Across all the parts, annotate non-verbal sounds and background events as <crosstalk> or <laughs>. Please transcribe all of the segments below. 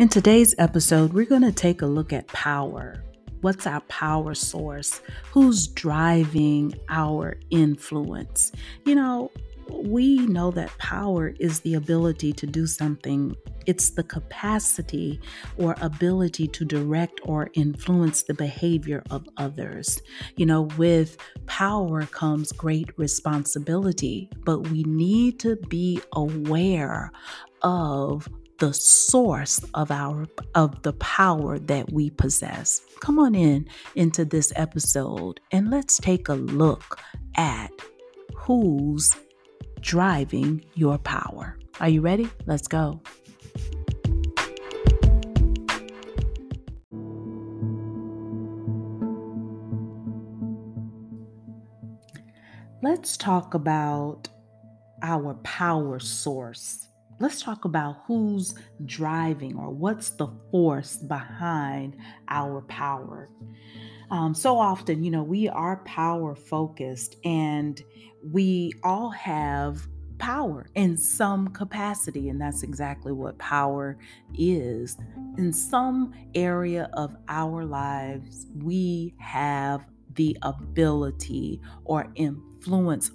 In today's episode, we're going to take a look at power. What's our power source? Who's driving our influence? You know, we know that power is the ability to do something. It's the capacity or ability to direct or influence the behavior of others. You know, with power comes great responsibility, but we need to be aware of the source of our of the power that we possess. Come on in into this episode and let's take a look at who's driving your power. Are you ready? Let's go. Let's talk about our power source let's talk about who's driving or what's the force behind our power. Um, so often, you know, we are power focused and we all have power in some capacity. And that's exactly what power is. In some area of our lives, we have the ability or influence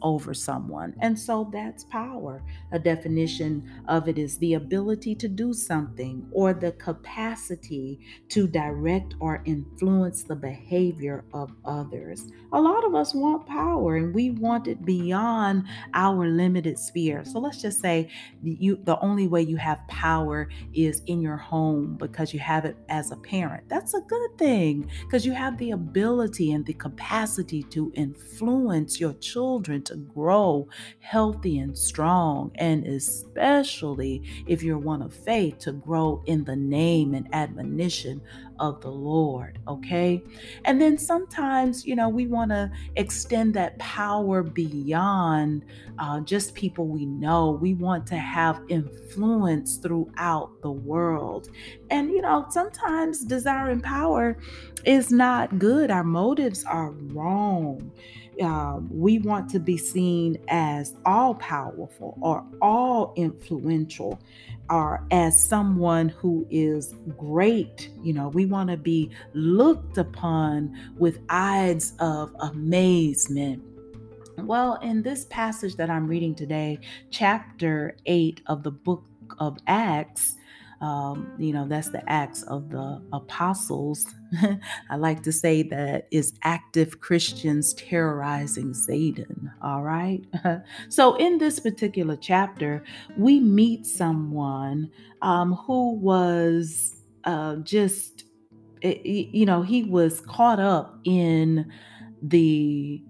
over someone. And so that's power. A definition of it is the ability to do something or the capacity to direct or influence the behavior of others. A lot of us want power and we want it beyond our limited sphere. So let's just say you the only way you have power is in your home because you have it as a parent. That's a good thing because you have the ability and the capacity to influence your children children to grow healthy and strong, and especially if you're one of faith, to grow in the name and admonition of the Lord. Okay. And then sometimes, you know, we want to extend that power beyond uh, just people we know. We want to have influence throughout the world. And, you know, sometimes desiring power is not good. Our motives are wrong. Um, we want to be seen as all powerful or all influential or as someone who is great. You know, we want to be looked upon with eyes of amazement. Well, in this passage that I'm reading today, chapter 8 of the book of Acts, um, you know, that's the acts of the apostles. <laughs> I like to say that is active Christians terrorizing Satan. All right. <laughs> so, in this particular chapter, we meet someone um, who was uh, just, eh, you know, he was caught up in the.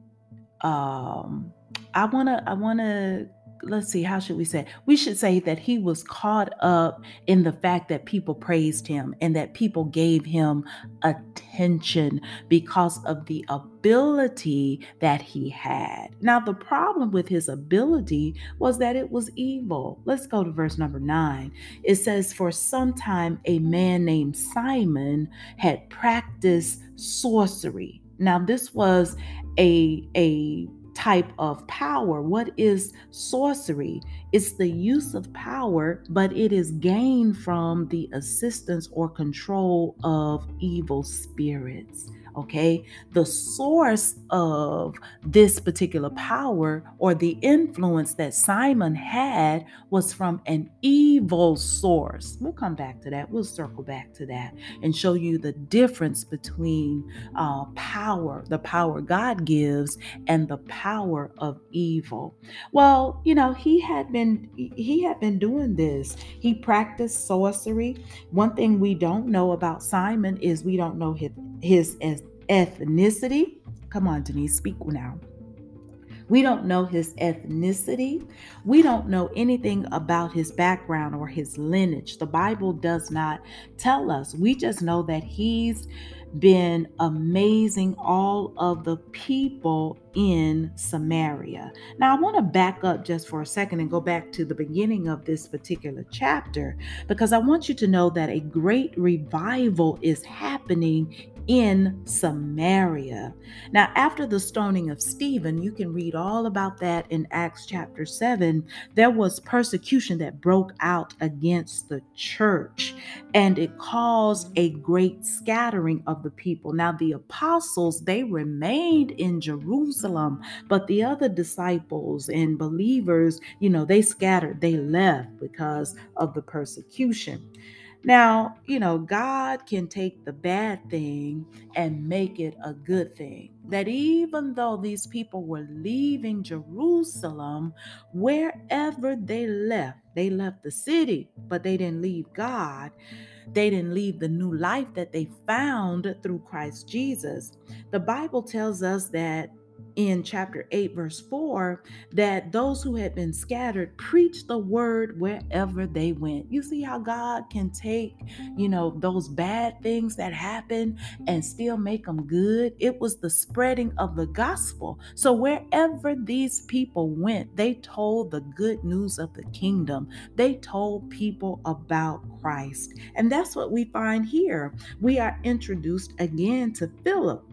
Um, I want to, I want to let's see, how should we say? We should say that he was caught up in the fact that people praised him and that people gave him attention because of the ability that he had. Now, the problem with his ability was that it was evil. Let's go to verse number nine. It says, For some time, a man named Simon had practiced sorcery. Now, this was a, a type of power. What is sorcery? It's the use of power, but it is gained from the assistance or control of evil spirits okay? The source of this particular power or the influence that Simon had was from an evil source. We'll come back to that. We'll circle back to that and show you the difference between uh, power, the power God gives, and the power of evil. Well, you know, he had been he had been doing this. He practiced sorcery. One thing we don't know about Simon is we don't know his his ethnicity. Come on, Denise, speak now. We don't know his ethnicity. We don't know anything about his background or his lineage. The Bible does not tell us. We just know that he's been amazing all of the people in Samaria. Now, I want to back up just for a second and go back to the beginning of this particular chapter because I want you to know that a great revival is happening in Samaria. Now, after the stoning of Stephen, you can read all about that in Acts chapter 7. There was persecution that broke out against the church, and it caused a great scattering of the people. Now, the apostles, they remained in Jerusalem, but the other disciples and believers, you know, they scattered, they left because of the persecution. Now, you know, God can take the bad thing and make it a good thing. That even though these people were leaving Jerusalem, wherever they left, they left the city, but they didn't leave God. They didn't leave the new life that they found through Christ Jesus. The Bible tells us that in chapter 8, verse 4, that those who had been scattered preached the word wherever they went. You see how God can take, you know, those bad things that happen and still make them good? It was the spreading of the gospel. So wherever these people went, they told the good news of the kingdom, they told people about Christ. And that's what we find here. We are introduced again to Philip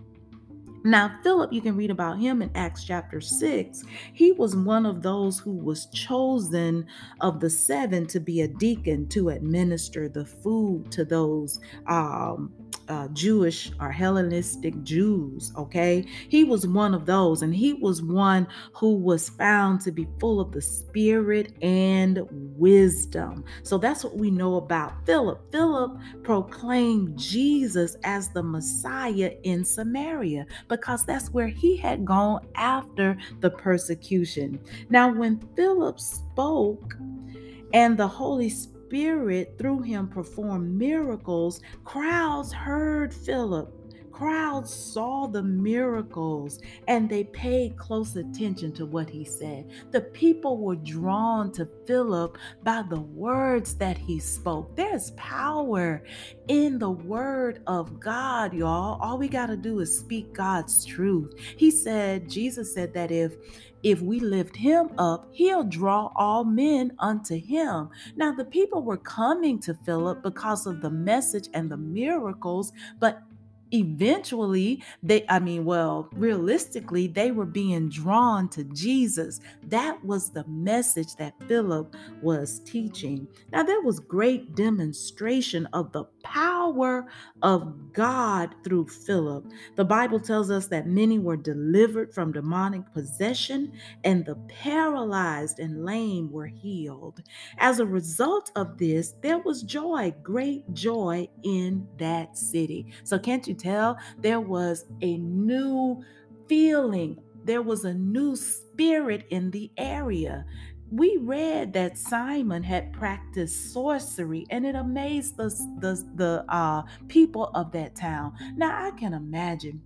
now, Philip, you can read about him in Acts chapter 6. He was one of those who was chosen of the seven to be a deacon to administer the food to those um, uh, Jewish or Hellenistic Jews. Okay, he was one of those, and he was one who was found to be full of the Spirit and wisdom. So that's what we know about Philip. Philip proclaimed Jesus as the Messiah in Samaria because that's where he had gone after the persecution. Now, when Philip spoke, and the Holy Spirit Spirit through him performed miracles, crowds heard Philip crowds saw the miracles and they paid close attention to what he said. The people were drawn to Philip by the words that he spoke. There's power in the word of God, y'all. All we got to do is speak God's truth. He said, Jesus said that if if we lift him up, he'll draw all men unto him. Now, the people were coming to Philip because of the message and the miracles, but eventually they i mean well realistically they were being drawn to jesus. That was the message that philip was teaching. Now there was great demonstration of the power of god through philip. The bible tells us that many were delivered from demonic possession and the paralyzed and lame were healed. As a result of this there was joy great joy in that city. So can't you tell? There was a new feeling, there was a new spirit in the area. We read that Simon had practiced sorcery and it amazed the, the, the uh, people of that town. Now, I can imagine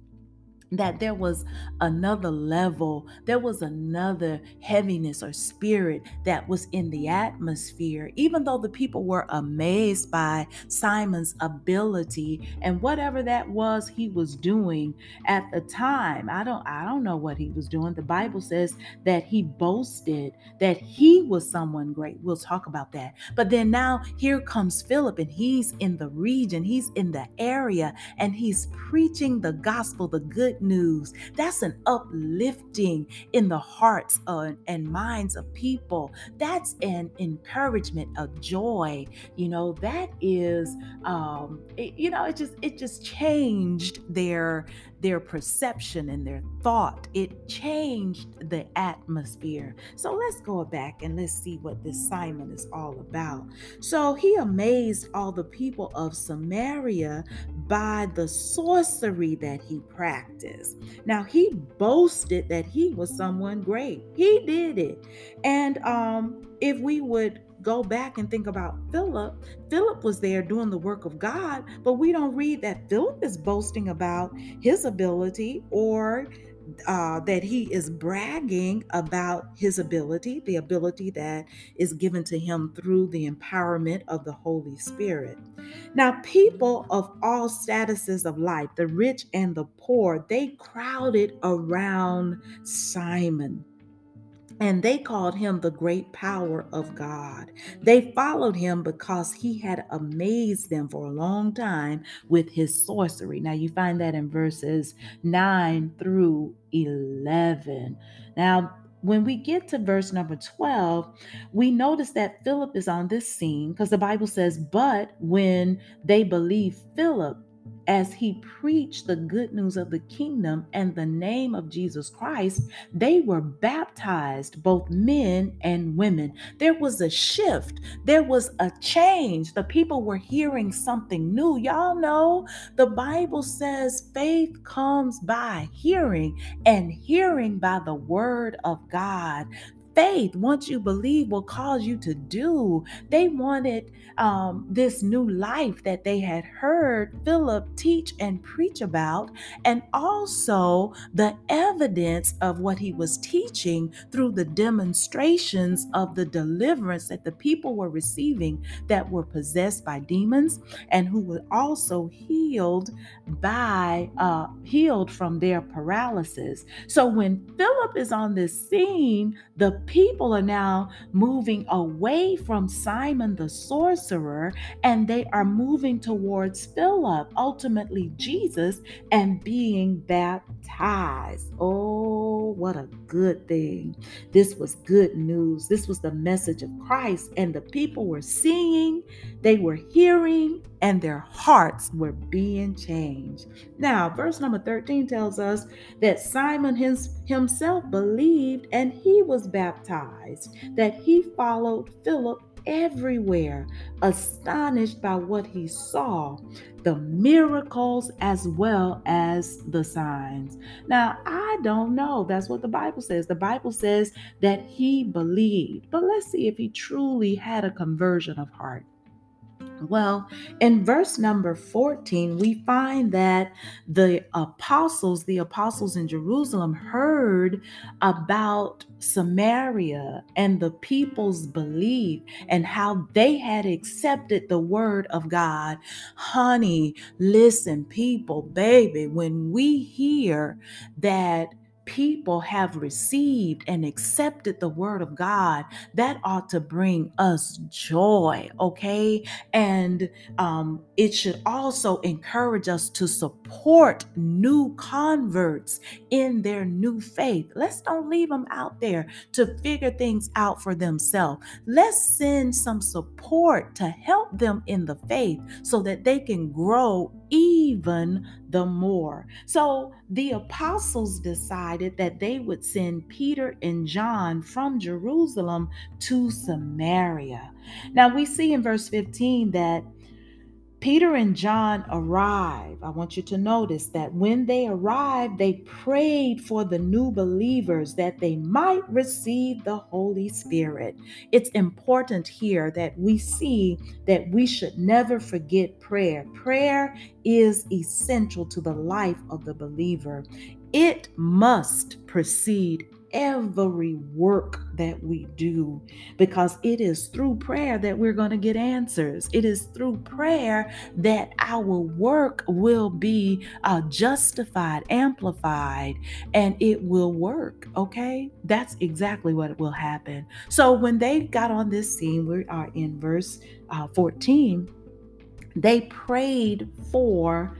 that there was another level, there was another heaviness or spirit that was in the atmosphere, even though the people were amazed by Simon's ability and whatever that was he was doing at the time. I don't I don't know what he was doing. The Bible says that he boasted that he was someone great. We'll talk about that. But then now here comes Philip and he's in the region, he's in the area and he's preaching the gospel, the good good news. That's an uplifting in the hearts of, and minds of people. That's an encouragement, a joy. You know, that is, um, it, you know, it just it just changed their their perception and their thought. It changed the atmosphere. So let's go back and let's see what this Simon is all about. So he amazed all the people of Samaria by the sorcery that he practiced. Now he boasted that he was someone great. He did it. And um if we would go back and think about Philip, Philip was there doing the work of God, but we don't read that Philip is boasting about his ability or uh, that he is bragging about his ability, the ability that is given to him through the empowerment of the Holy Spirit. Now, people of all statuses of life, the rich and the poor, they crowded around Simon. And they called him the great power of God. They followed him because he had amazed them for a long time with his sorcery. Now, you find that in verses 9 through 11. Now, when we get to verse number 12, we notice that Philip is on this scene because the Bible says, But when they believe Philip, as he preached the good news of the kingdom and the name of Jesus Christ, they were baptized, both men and women. There was a shift, there was a change. The people were hearing something new. Y'all know the Bible says faith comes by hearing, and hearing by the word of God faith, once you believe, will cause you to do. They wanted um, this new life that they had heard Philip teach and preach about, and also the evidence of what he was teaching through the demonstrations of the deliverance that the people were receiving that were possessed by demons and who were also healed by uh, healed from their paralysis. So when Philip is on this scene, the people are now moving away from Simon the sorcerer and they are moving towards Philip, ultimately Jesus, and being baptized. Oh, what a good thing. This was good news. This was the message of Christ, and the people were seeing, they were hearing, and their hearts were being changed. Now, verse number 13 tells us that Simon his, himself believed and he was baptized, that he followed Philip everywhere, astonished by what he saw, the miracles as well as the signs. Now, I don't know. That's what the Bible says. The Bible says that he believed, but let's see if he truly had a conversion of heart. Well, in verse number 14, we find that the apostles, the apostles in Jerusalem, heard about Samaria and the people's belief and how they had accepted the word of God. Honey, listen, people, baby, when we hear that people have received and accepted the word of God, that ought to bring us joy, okay? And um, it should also encourage us to support new converts in their new faith. Let's don't leave them out there to figure things out for themselves. Let's send some support to help them in the faith so that they can grow even the more. So the apostles decided that they would send Peter and John from Jerusalem to Samaria. Now we see in verse 15 that Peter and John arrive. I want you to notice that when they arrived, they prayed for the new believers that they might receive the Holy Spirit. It's important here that we see that we should never forget prayer. Prayer is essential to the life of the believer. It must precede every work that we do because it is through prayer that we're going to get answers. It is through prayer that our work will be uh, justified, amplified, and it will work. Okay, that's exactly what will happen. So when they got on this scene, we are in verse uh, 14. They prayed for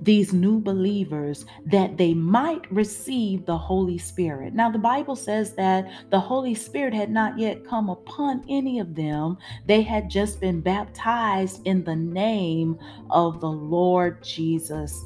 these new believers that they might receive the Holy Spirit. Now, the Bible says that the Holy Spirit had not yet come upon any of them, they had just been baptized in the name of the Lord Jesus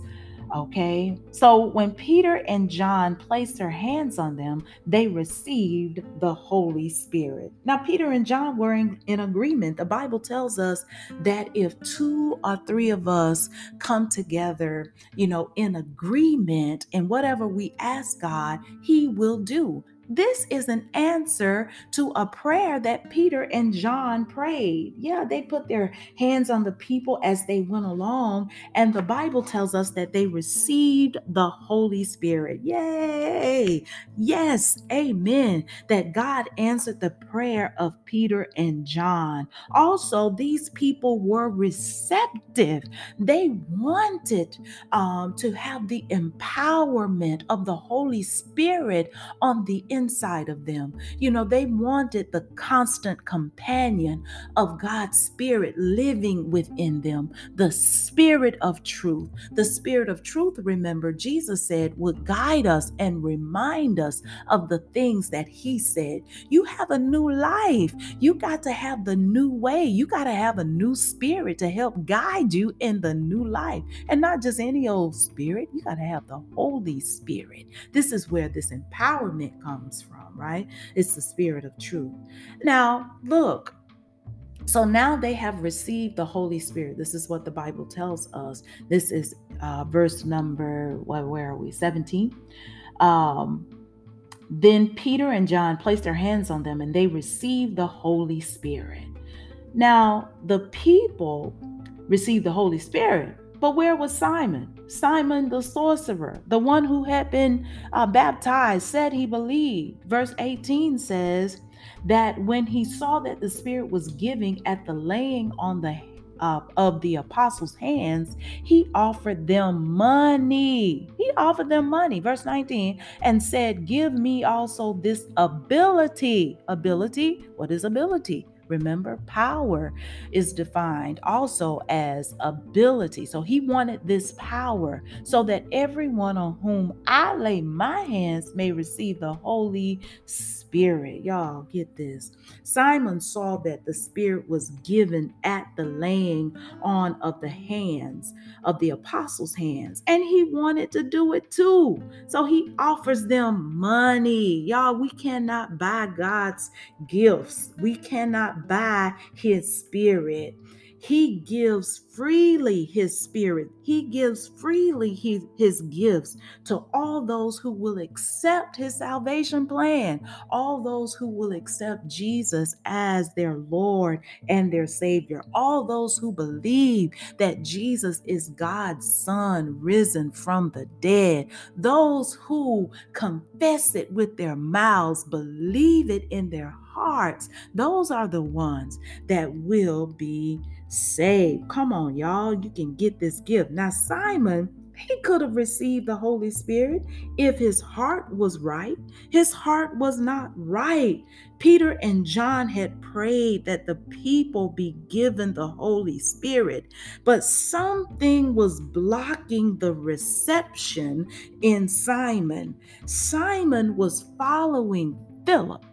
Okay, so when Peter and John placed their hands on them, they received the Holy Spirit. Now, Peter and John were in, in, agreement. The Bible tells us that if two or three of us come together, you know, in agreement in whatever we ask God, He will do. This is an answer to a prayer that Peter and John prayed. Yeah, they put their hands on the people as they went along, and the Bible tells us that they received the Holy Spirit. Yay! Yes, amen. That God answered the prayer of Peter and John. Also, these people were receptive, they wanted um, to have the empowerment of the Holy Spirit on the inside of them. You know, they wanted the constant companion of God's Spirit living within them, the Spirit of truth. The Spirit of truth, remember, Jesus said, would guide us and remind us of the things that He said. You have a new life. You got to have the new way. You got to have a new spirit to help guide you in the new life. And not just any old spirit, you got to have the Holy Spirit. This is where this empowerment comes from, right? It's the spirit of truth. Now, look. So now they have received the Holy Spirit. This is what the Bible tells us. This is uh, verse number, well, where are we? 17. Um, then Peter and John placed their hands on them and they received the Holy Spirit. Now, the people received the Holy Spirit, but where was Simon? Simon the sorcerer, the one who had been uh, baptized, said he believed. Verse 18 says that when he saw that the Spirit was giving at the laying on the uh, of the apostles' hands, he offered them money. He offered them money, verse 19, and said, Give me also this ability. Ability, what is ability? Remember, power is defined also as ability. So he wanted this power so that everyone on whom I lay my hands may receive the Holy Spirit. Y'all get this. Simon saw that the Spirit was given at the laying on of the hands of the apostles' hands, and he wanted to do it too. So he offers them money. Y'all, we cannot buy God's gifts, we cannot buy his spirit. He gives freely his spirit. He gives freely his, his gifts to all those who will accept his salvation plan, all those who will accept Jesus as their Lord and their Savior, all those who believe that Jesus is God's Son risen from the dead, those who confess it with their mouths, believe it in their hearts, those are the ones that will be saved. Come on, y'all. You can get this gift. Now, Simon he could have received the Holy Spirit if his heart was right. His heart was not right. Peter and John had prayed that the people be given the Holy Spirit, but something was blocking the reception in Simon. Simon was following Philip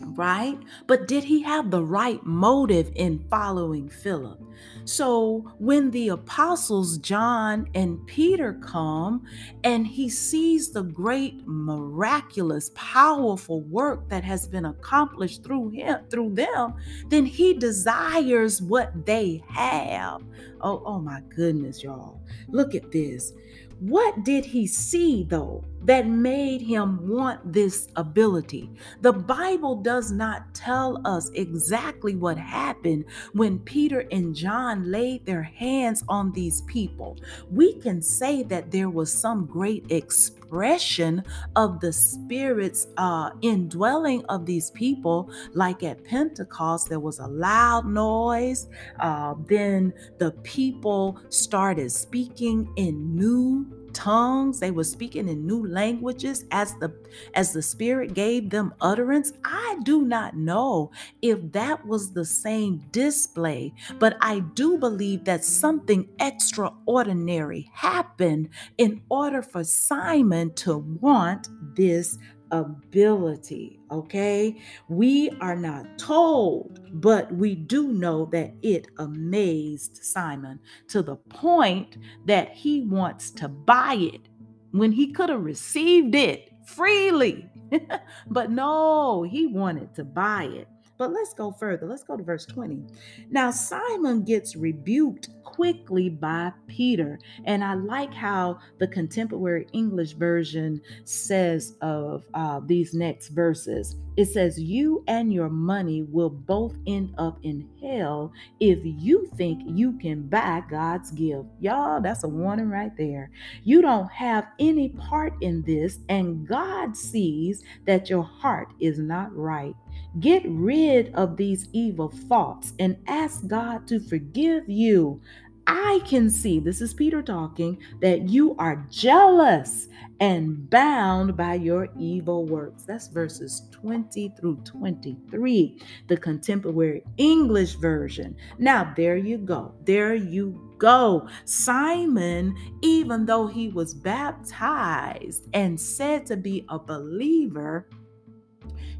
right? But did he have the right motive in following Philip? So when the apostles John and Peter come and he sees the great miraculous powerful work that has been accomplished through him through them, then he desires what they have. Oh oh my goodness y'all. Look at this. What did he see, though, that made him want this ability? The Bible does not tell us exactly what happened when Peter and John laid their hands on these people. We can say that there was some great expression of the Spirit's uh, indwelling of these people, like at Pentecost, there was a loud noise. Uh, then the people started speaking in new tongues they were speaking in new languages as the as the spirit gave them utterance. I do not know if that was the same display but i do believe that something extraordinary happened in order for simon to want this ability. Okay. We are not told, but we do know that it amazed Simon to the point that he wants to buy it when he could have received it freely. <laughs> but no, he wanted to buy it. But let's go further. Let's go to verse 20. Now, Simon gets rebuked quickly by Peter. And I like how the contemporary English version says of uh, these next verses. It says, You and your money will both end up in hell if you think you can buy God's gift. Y'all, that's a warning right there. You don't have any part in this, and God sees that your heart is not right. Get rid of these evil thoughts and ask God to forgive you I can see, this is Peter talking, that you are jealous and bound by your evil works. That's verses 20 through 23, the contemporary English version. Now, there you go. There you go. Simon, even though he was baptized and said to be a believer,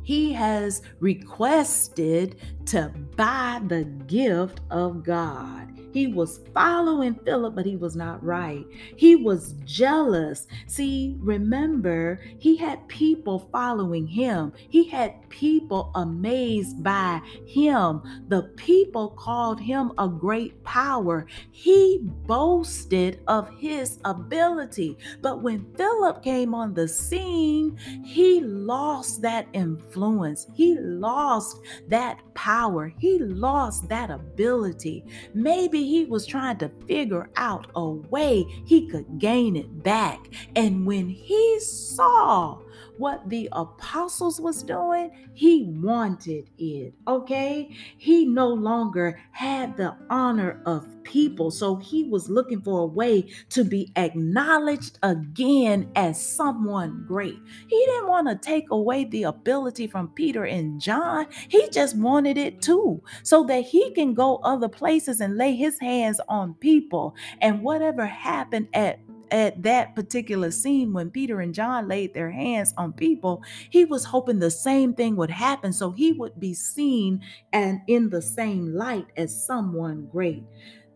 he has requested to buy the gift of God. He was following Philip, but he was not right. He was jealous. See, remember, he had people following him, he had people amazed by him. The people called him a great power. He boasted of his ability. But when Philip came on the scene, he lost that influence, he lost that power, he lost that ability. Maybe he was trying to figure out a way he could gain it back. And when he saw what the apostles was doing, he wanted it. Okay? He no longer had the honor of people. So he was looking for a way to be acknowledged again as someone great. He didn't want to take away the ability from Peter and John. He just wanted it too, so that he can go other places and lay his hands on people. And whatever happened at at that particular scene when Peter and John laid their hands on people, he was hoping the same thing would happen so he would be seen and in the same light as someone great.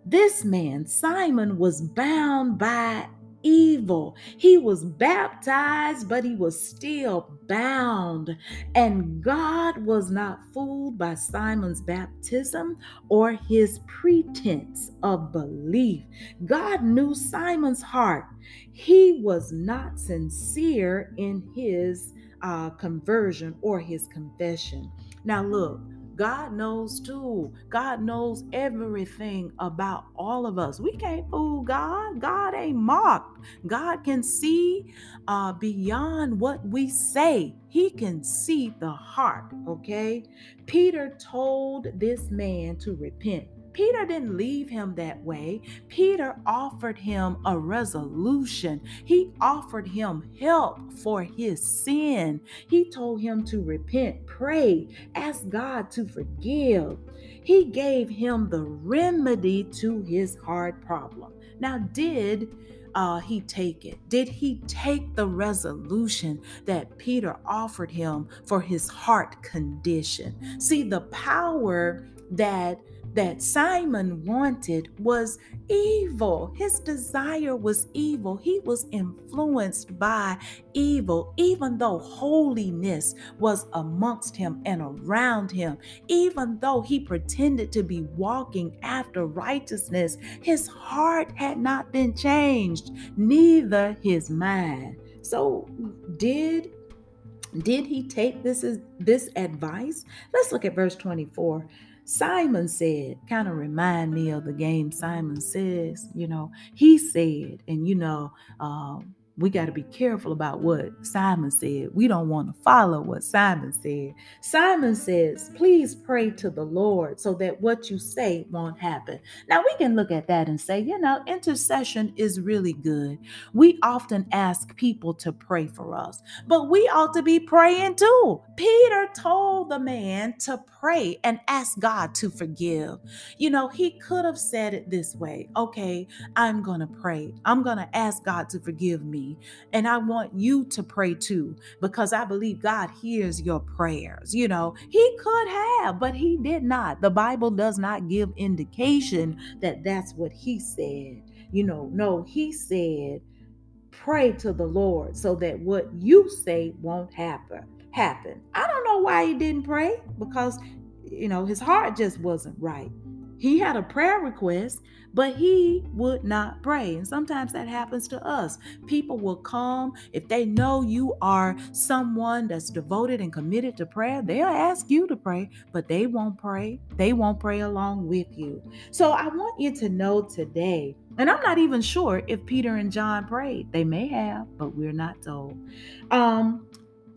This man, Simon, was bound by evil. He was baptized, but he was still bound. And God was not fooled by Simon's baptism or his pretense of belief. God knew Simon's heart. He was not sincere in his uh, conversion or his confession. Now, look. God knows too. God knows everything about all of us. We can't fool God. God ain't mocked. God can see uh, beyond what we say. He can see the heart, okay? Peter told this man to repent. Peter didn't leave him that way. Peter offered him a resolution. He offered him help for his sin. He told him to repent, pray, ask God to forgive. He gave him the remedy to his hard problem. Now, did uh, he take it? Did he take the resolution that Peter offered him for his heart condition? See, the power that that Simon wanted was evil. His desire was evil. He was influenced by evil, even though holiness was amongst him and around him. Even though he pretended to be walking after righteousness, his heart had not been changed, neither his mind. So, did did he take this is this advice? Let's look at verse 24. Simon said, kind of remind me of the game Simon says, you know, he said, and you know, um, we got to be careful about what Simon said. We don't want to follow what Simon said. Simon says, Please pray to the Lord so that what you say won't happen. Now, we can look at that and say, you know, intercession is really good. We often ask people to pray for us, but we ought to be praying too. Peter told the man to pray and ask God to forgive. You know, he could have said it this way okay, I'm going to pray. I'm going to ask God to forgive me. And I want you to pray too, because I believe God hears your prayers. You know, He could have, but He did not. The Bible does not give indication that that's what He said. You know, no, He said, pray to the Lord so that what you say won't happen. Happen. I don't know why he didn't pray because you know his heart just wasn't right. He had a prayer request, but he would not pray. And sometimes that happens to us. People will come, if they know you are someone that's devoted and committed to prayer, they'll ask you to pray, but they won't pray. They won't pray along with you. So I want you to know today, and I'm not even sure if Peter and John prayed. They may have, but we're not told. Um,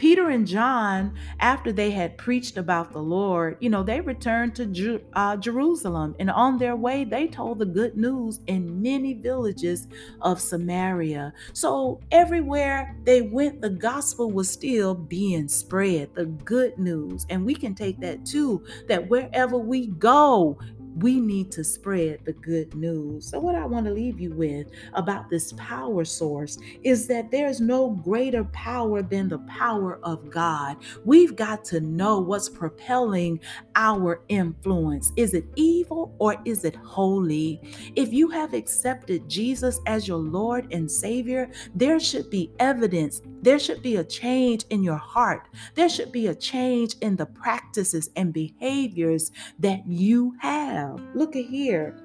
Peter and John, after they had preached about the Lord, you know, they returned to Ju- uh, Jerusalem. And on their way, they told the good news in many villages of Samaria. So everywhere they went, the gospel was still being spread, the good news. And we can take that too, that wherever we go, we need to spread the good news. So, what I want to leave you with about this power source is that there's no greater power than the power of God. We've got to know what's propelling our influence. Is it evil or is it holy? If you have accepted Jesus as your Lord and Savior, there should be evidence, there should be a change in your heart, there should be a change in the practices and behaviors that you have have. Look at here.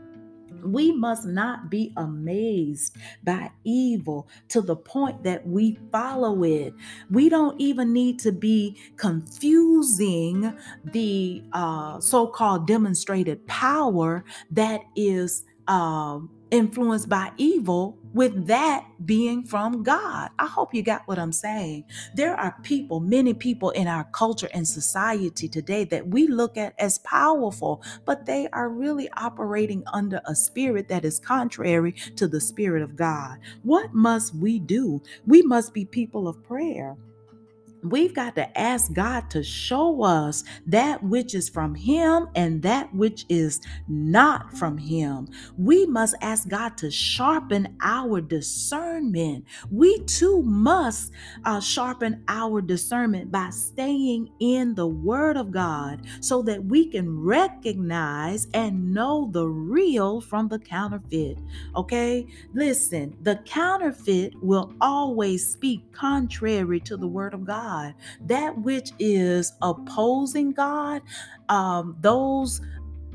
We must not be amazed by evil to the point that we follow it. We don't even need to be confusing the uh, so called demonstrated power that is uh, influenced by evil with that being from God. I hope you got what I'm saying. There are people, many people in our culture and society today that we look at as powerful, but they are really operating under a spirit that is contrary to the spirit of God. What must we do? We must be people of prayer. We've got to ask God to show us that which is from Him and that which is not from Him. We must ask God to sharpen our discernment. We too must uh, sharpen our discernment by staying in the Word of God so that we can recognize and know the real from the counterfeit. Okay? Listen, the counterfeit will always speak contrary to the Word of God. God, that which is opposing God, um, those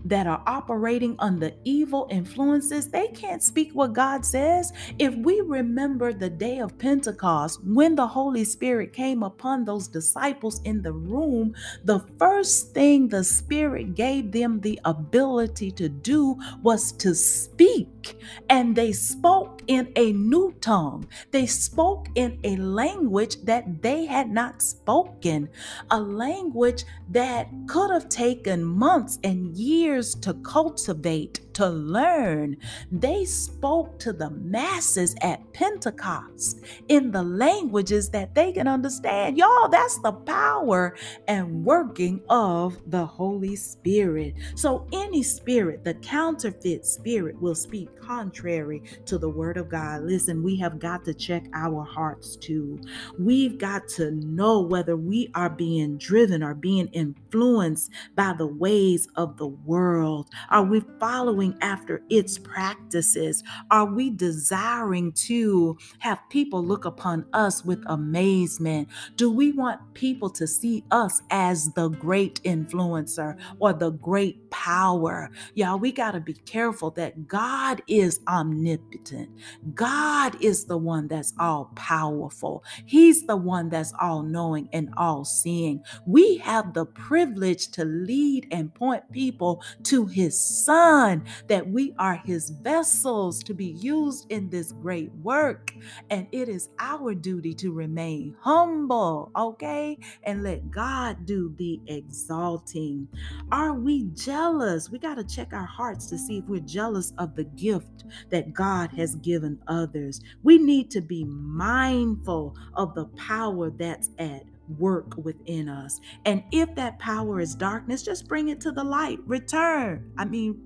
that are operating under evil influences, they can't speak what God says. If we remember the day of Pentecost, when the Holy Spirit came upon those disciples in the room, the first thing the Spirit gave them the ability to do was to speak. And they spoke in a new tongue, they spoke in a language that they had not spoken, a language that could have taken months and years years to cultivate to learn. They spoke to the masses at Pentecost in the languages that they can understand. Y'all, that's the power and working of the Holy Spirit. So, any spirit, the counterfeit spirit, will speak contrary to the word of God. Listen, we have got to check our hearts too. We've got to know whether we are being driven or being influenced by the ways of the world. Are we following? Following after its practices? Are we desiring to have people look upon us with amazement? Do we want people to see us as the great influencer or the great power? Y'all, we got to be careful that God is omnipotent. God is the one that's all powerful. He's the one that's all knowing and all seeing. We have the privilege to lead and point people to his son that we are his vessels to be used in this great work. And it is our duty to remain humble, okay? And let God do the exalting. Are we jealous? We got to check our hearts to see if we're jealous of the gift that God has given others. We need to be mindful of the power that's at work within us. And if that power is darkness, just bring it to the light. Return. I mean,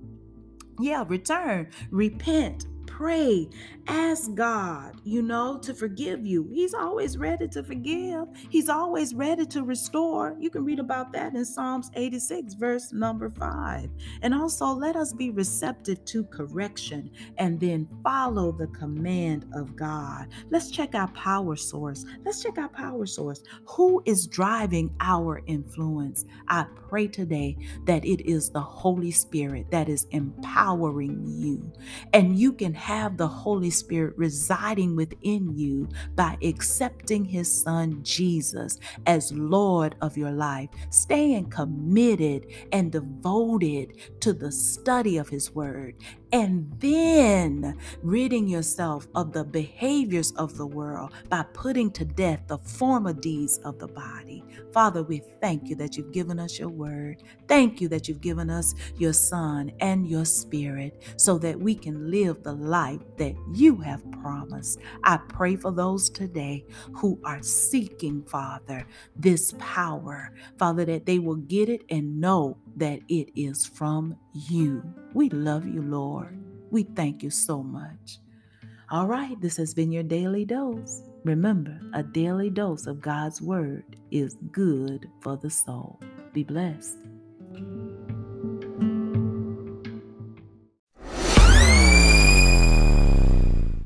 yeah, return, repent, pray, ask God, you know, to forgive you. He's always ready to forgive, He's always ready to restore. You can read about that in Psalms 86, verse number 5. And also, let us be receptive to correction and then follow the command of God. Let's check our power source. Let's check our power source. Who is driving our influence? I pray today that it is the Holy Spirit that is empowering you, and you can have the Holy Spirit residing within you by accepting His Son Jesus as Lord of your life, staying committed and devoted to the study of His Word, and then ridding yourself of the behaviors of the world by putting to death the former deeds of the body. Father, we thank you that you've given us your word. Thank you that you've given us your Son and your Spirit so that we can live the life that you have promised. I pray for those today who are seeking, Father, this power, Father, that they will get it and know that it is from you. We love you, Lord. We thank you so much. All right, this has been your daily dose. Remember, a daily dose of God's word is good for the soul. Be blessed.